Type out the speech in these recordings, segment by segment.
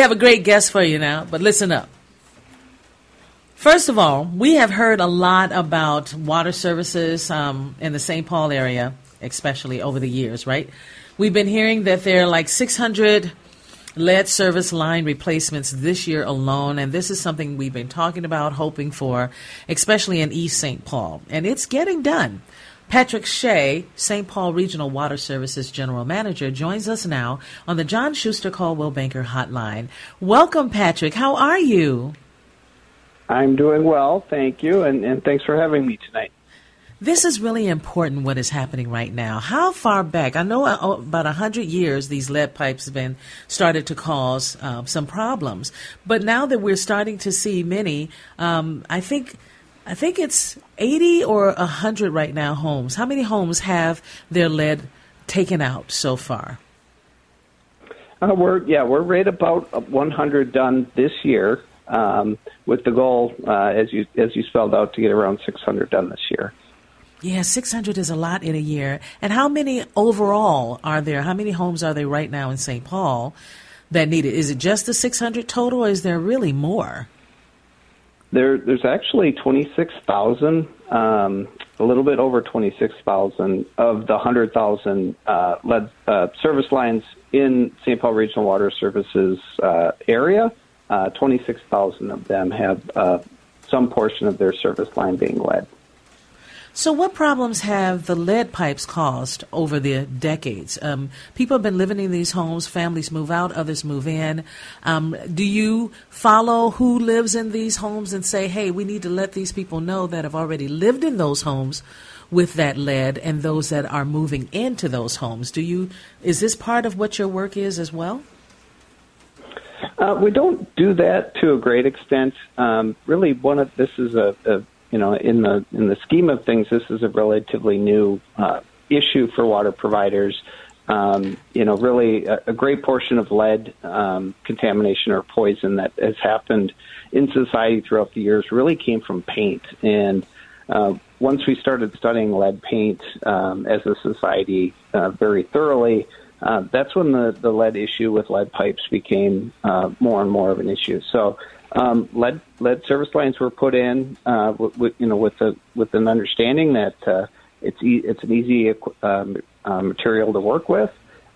have a great guest for you now, but listen up. First of all, we have heard a lot about water services um, in the St. Paul area, especially over the years, right? We've been hearing that there are like 600 lead service line replacements this year alone, and this is something we've been talking about, hoping for, especially in East St. Paul. And it's getting done. Patrick Shea, St. Paul Regional Water Services General Manager, joins us now on the John Schuster Coldwell Banker Hotline. Welcome, Patrick. How are you? I'm doing well, thank you, and, and thanks for having me tonight. This is really important what is happening right now. How far back? I know uh, about 100 years these lead pipes have been started to cause uh, some problems. But now that we're starting to see many, um, I think I think it's 80 or 100 right now homes. How many homes have their lead taken out so far? Uh, we're yeah, we're right about 100 done this year, um, with the goal uh, as you as you spelled out to get around 600 done this year. Yeah, 600 is a lot in a year. And how many overall are there? How many homes are there right now in St. Paul that need it? Is it just the 600 total, or is there really more? There, there's actually 26,000, um, a little bit over 26,000 of the 100,000 uh, lead uh, service lines in St. Paul Regional Water Services uh, area. Uh, 26,000 of them have uh, some portion of their service line being lead. So, what problems have the lead pipes caused over the decades? Um, people have been living in these homes, families move out, others move in. Um, do you follow who lives in these homes and say, hey, we need to let these people know that have already lived in those homes with that lead and those that are moving into those homes? Do you, is this part of what your work is as well? Uh, we don't do that to a great extent. Um, really, one of this is a, a you know, in the in the scheme of things, this is a relatively new uh, issue for water providers. Um, you know, really a, a great portion of lead um, contamination or poison that has happened in society throughout the years really came from paint. And uh, once we started studying lead paint um, as a society uh, very thoroughly, uh, that's when the, the lead issue with lead pipes became uh, more and more of an issue. So um, lead lead service lines were put in, uh, with, you know, with a with an understanding that uh, it's e- it's an easy um, uh, material to work with.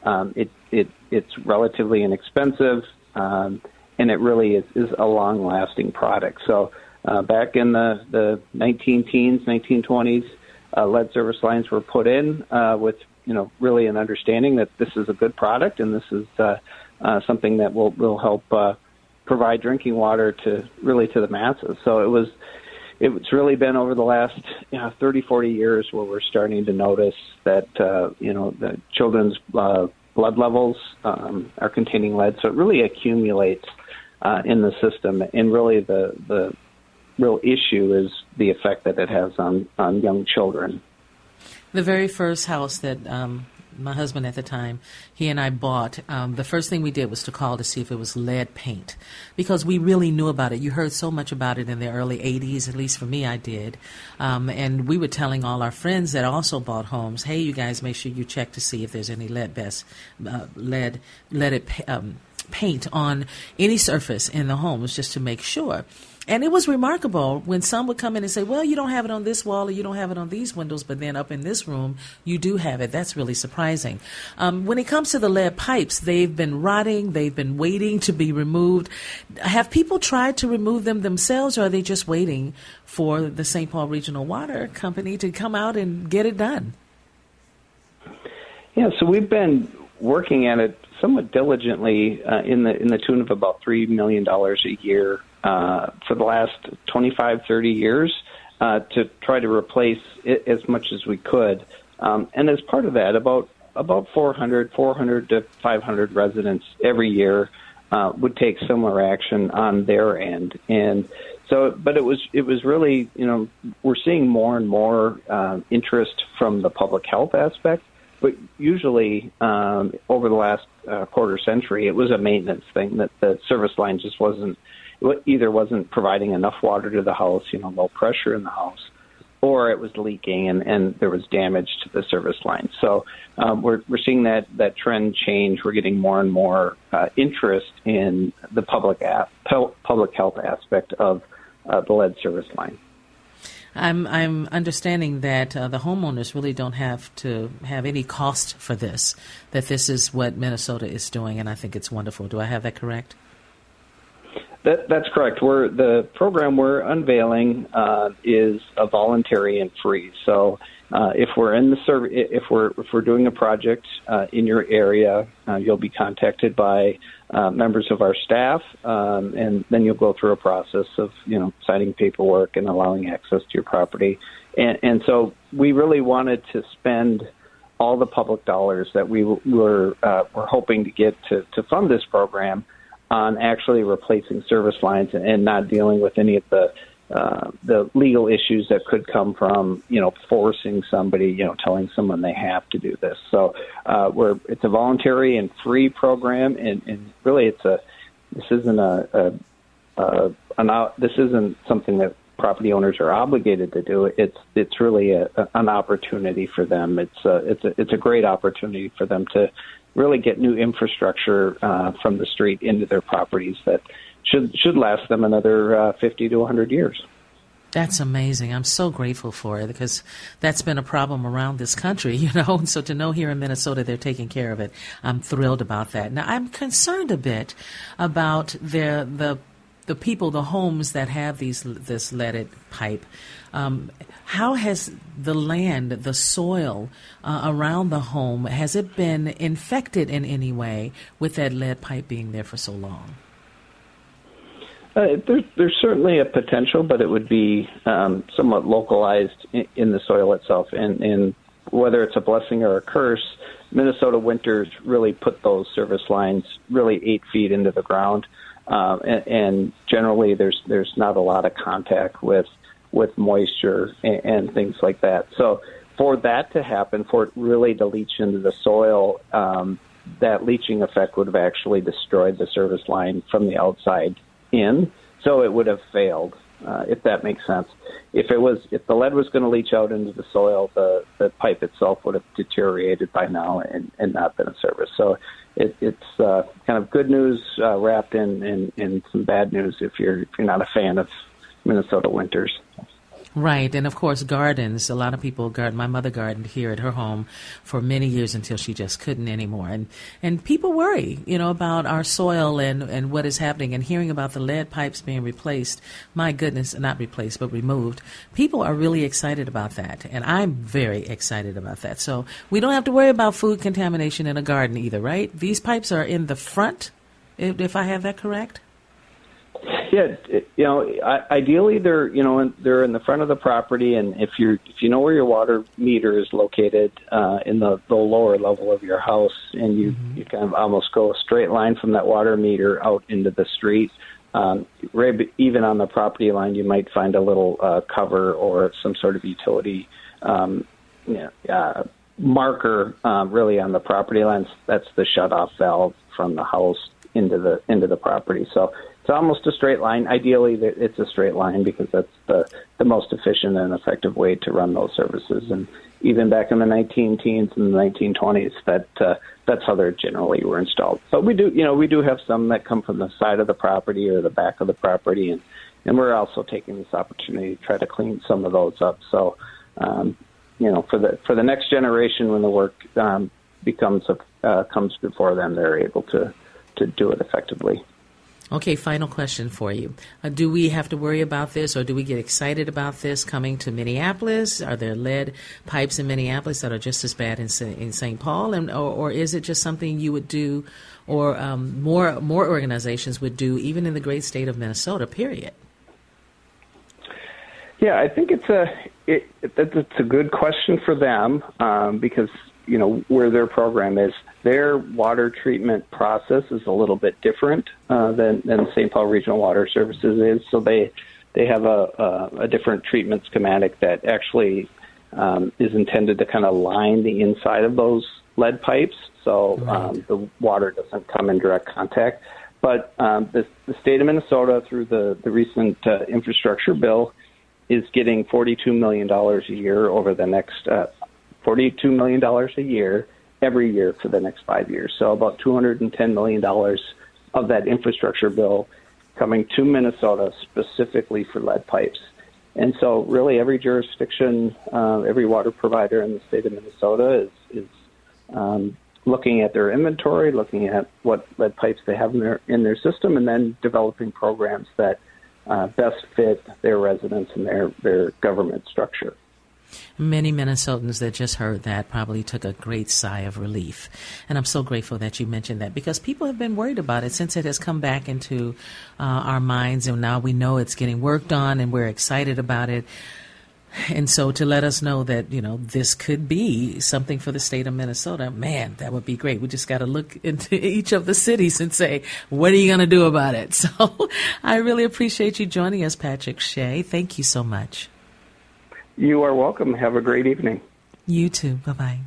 Um, it it it's relatively inexpensive, um, and it really is, is a long lasting product. So uh, back in the the 19 teens, 1920s, uh, lead service lines were put in uh, with you know really an understanding that this is a good product and this is uh, uh, something that will will help. Uh, provide drinking water to really to the masses. So it was it's really been over the last you know, 30, 40 years where we're starting to notice that uh, you know the children's uh, blood levels um, are containing lead. So it really accumulates uh, in the system, and really the the real issue is the effect that it has on on young children. The very first house that um, my husband at the time, he and I bought, um, the first thing we did was to call to see if it was lead paint because we really knew about it. You heard so much about it in the early 80s, at least for me, I did. Um, and we were telling all our friends that also bought homes, hey, you guys, make sure you check to see if there's any lead best, uh, lead, leaded, um, paint on any surface in the homes just to make sure. And it was remarkable when some would come in and say, Well, you don't have it on this wall or you don't have it on these windows, but then up in this room, you do have it. That's really surprising. Um, when it comes to the lead pipes, they've been rotting, they've been waiting to be removed. Have people tried to remove them themselves, or are they just waiting for the St. Paul Regional Water Company to come out and get it done? Yeah, so we've been working at it somewhat diligently uh, in the in the tune of about three million dollars a year uh, for the last 25, 30 years uh, to try to replace it as much as we could. Um, and as part of that, about about 400, 400 to 500 residents every year uh, would take similar action on their end. And so, but it was it was really you know we're seeing more and more uh, interest from the public health aspect. But usually, um, over the last uh, quarter century, it was a maintenance thing that the service line just wasn't either wasn't providing enough water to the house, you know, low pressure in the house, or it was leaking and, and there was damage to the service line. So um, we're, we're seeing that, that trend change. We're getting more and more uh, interest in the public, app, public health aspect of uh, the lead service line. I'm I'm understanding that uh, the homeowners really don't have to have any cost for this. That this is what Minnesota is doing, and I think it's wonderful. Do I have that correct? That, that's correct. We're the program we're unveiling uh, is a voluntary and free. So uh, if we're in the serv- if we're if we're doing a project uh, in your area, uh, you'll be contacted by uh, members of our staff, um, and then you'll go through a process of you know signing paperwork and allowing access to your property. And, and so we really wanted to spend all the public dollars that we were uh, were hoping to get to, to fund this program on actually replacing service lines and not dealing with any of the uh, the legal issues that could come from you know forcing somebody you know telling someone they have to do this. So uh, we're it's a voluntary and free program, and, and really it's a this isn't a, a, a an, this isn't something that property owners are obligated to do. It's it's really a, an opportunity for them. It's a, it's a it's a great opportunity for them to really get new infrastructure uh, from the street into their properties that should should last them another uh, 50 to 100 years. That's amazing. I'm so grateful for it because that's been a problem around this country, you know. And so to know here in Minnesota they're taking care of it, I'm thrilled about that. Now I'm concerned a bit about the the the people, the homes that have these this leaded pipe. Um, how has the land, the soil uh, around the home, has it been infected in any way with that lead pipe being there for so long? Uh, there, there's certainly a potential, but it would be um, somewhat localized in, in, the soil itself. And, and whether it's a blessing or a curse, Minnesota winters really put those service lines really eight feet into the ground, uh, and, and, generally there's there's not a lot of contact with with moisture and, and things like that. So for that to happen, for it really to leach into the soil, um, that leaching effect would have actually destroyed the service line from the outside in. So it would have failed, uh, if that makes sense. If it was, if the lead was going to leach out into the soil, the the pipe itself would have deteriorated by now and, and not been a service. So it, it's uh, kind of good news uh, wrapped in, in in some bad news if you're if you're not a fan of Minnesota winters. Right, and of course, gardens. A lot of people garden. My mother gardened here at her home for many years until she just couldn't anymore. And and people worry, you know, about our soil and and what is happening. And hearing about the lead pipes being replaced, my goodness, not replaced but removed. People are really excited about that, and I'm very excited about that. So we don't have to worry about food contamination in a garden either, right? These pipes are in the front, if, if I have that correct. Yeah, you know, ideally they're you know they're in the front of the property, and if you if you know where your water meter is located uh, in the, the lower level of your house, and you mm-hmm. you kind of almost go a straight line from that water meter out into the street. Um, even on the property line, you might find a little uh, cover or some sort of utility um, you know, uh, marker, um, really on the property lines. That's the shut off valve from the house into the into the property. So it's almost a straight line. Ideally, it's a straight line because that's the the most efficient and effective way to run those services. And even back in the 19 teens and the 1920s, that uh, that's how they generally were installed. But we do, you know, we do have some that come from the side of the property or the back of the property, and and we're also taking this opportunity to try to clean some of those up. So, um, you know, for the for the next generation, when the work um, becomes uh, comes before them, they're able to to do it effectively. Okay, final question for you. Uh, do we have to worry about this or do we get excited about this coming to Minneapolis? Are there lead pipes in Minneapolis that are just as bad in, in St. Paul? And, or, or, is it just something you would do or um, more, more organizations would do even in the great state of Minnesota, period? Yeah, I think it's a it, a good question for them um, because you know where their program is. Their water treatment process is a little bit different uh, than than St. Paul Regional Water Services is. So they they have a a, a different treatment schematic that actually um, is intended to kind of line the inside of those lead pipes, so um, the water doesn't come in direct contact. But um, the, the state of Minnesota, through the the recent uh, infrastructure bill, is getting $42 million a year over the next uh, $42 million a year every year for the next five years. So about $210 million of that infrastructure bill coming to Minnesota specifically for lead pipes. And so, really, every jurisdiction, uh, every water provider in the state of Minnesota is, is um, looking at their inventory, looking at what lead pipes they have in their in their system, and then developing programs that uh, best fit their residents and their their government structure. Many Minnesotans that just heard that probably took a great sigh of relief. And I'm so grateful that you mentioned that because people have been worried about it since it has come back into uh, our minds. And now we know it's getting worked on and we're excited about it. And so to let us know that, you know, this could be something for the state of Minnesota, man, that would be great. We just got to look into each of the cities and say, what are you going to do about it? So I really appreciate you joining us, Patrick Shea. Thank you so much. You are welcome. Have a great evening. You too. Bye bye.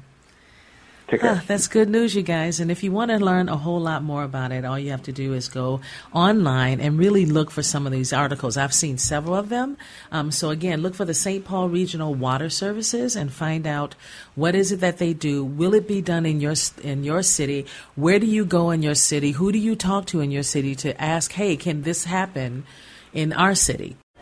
Take care. Ah, that's good news, you guys. And if you want to learn a whole lot more about it, all you have to do is go online and really look for some of these articles. I've seen several of them. Um, so again, look for the St. Paul Regional Water Services and find out what is it that they do. Will it be done in your in your city? Where do you go in your city? Who do you talk to in your city to ask, hey, can this happen in our city?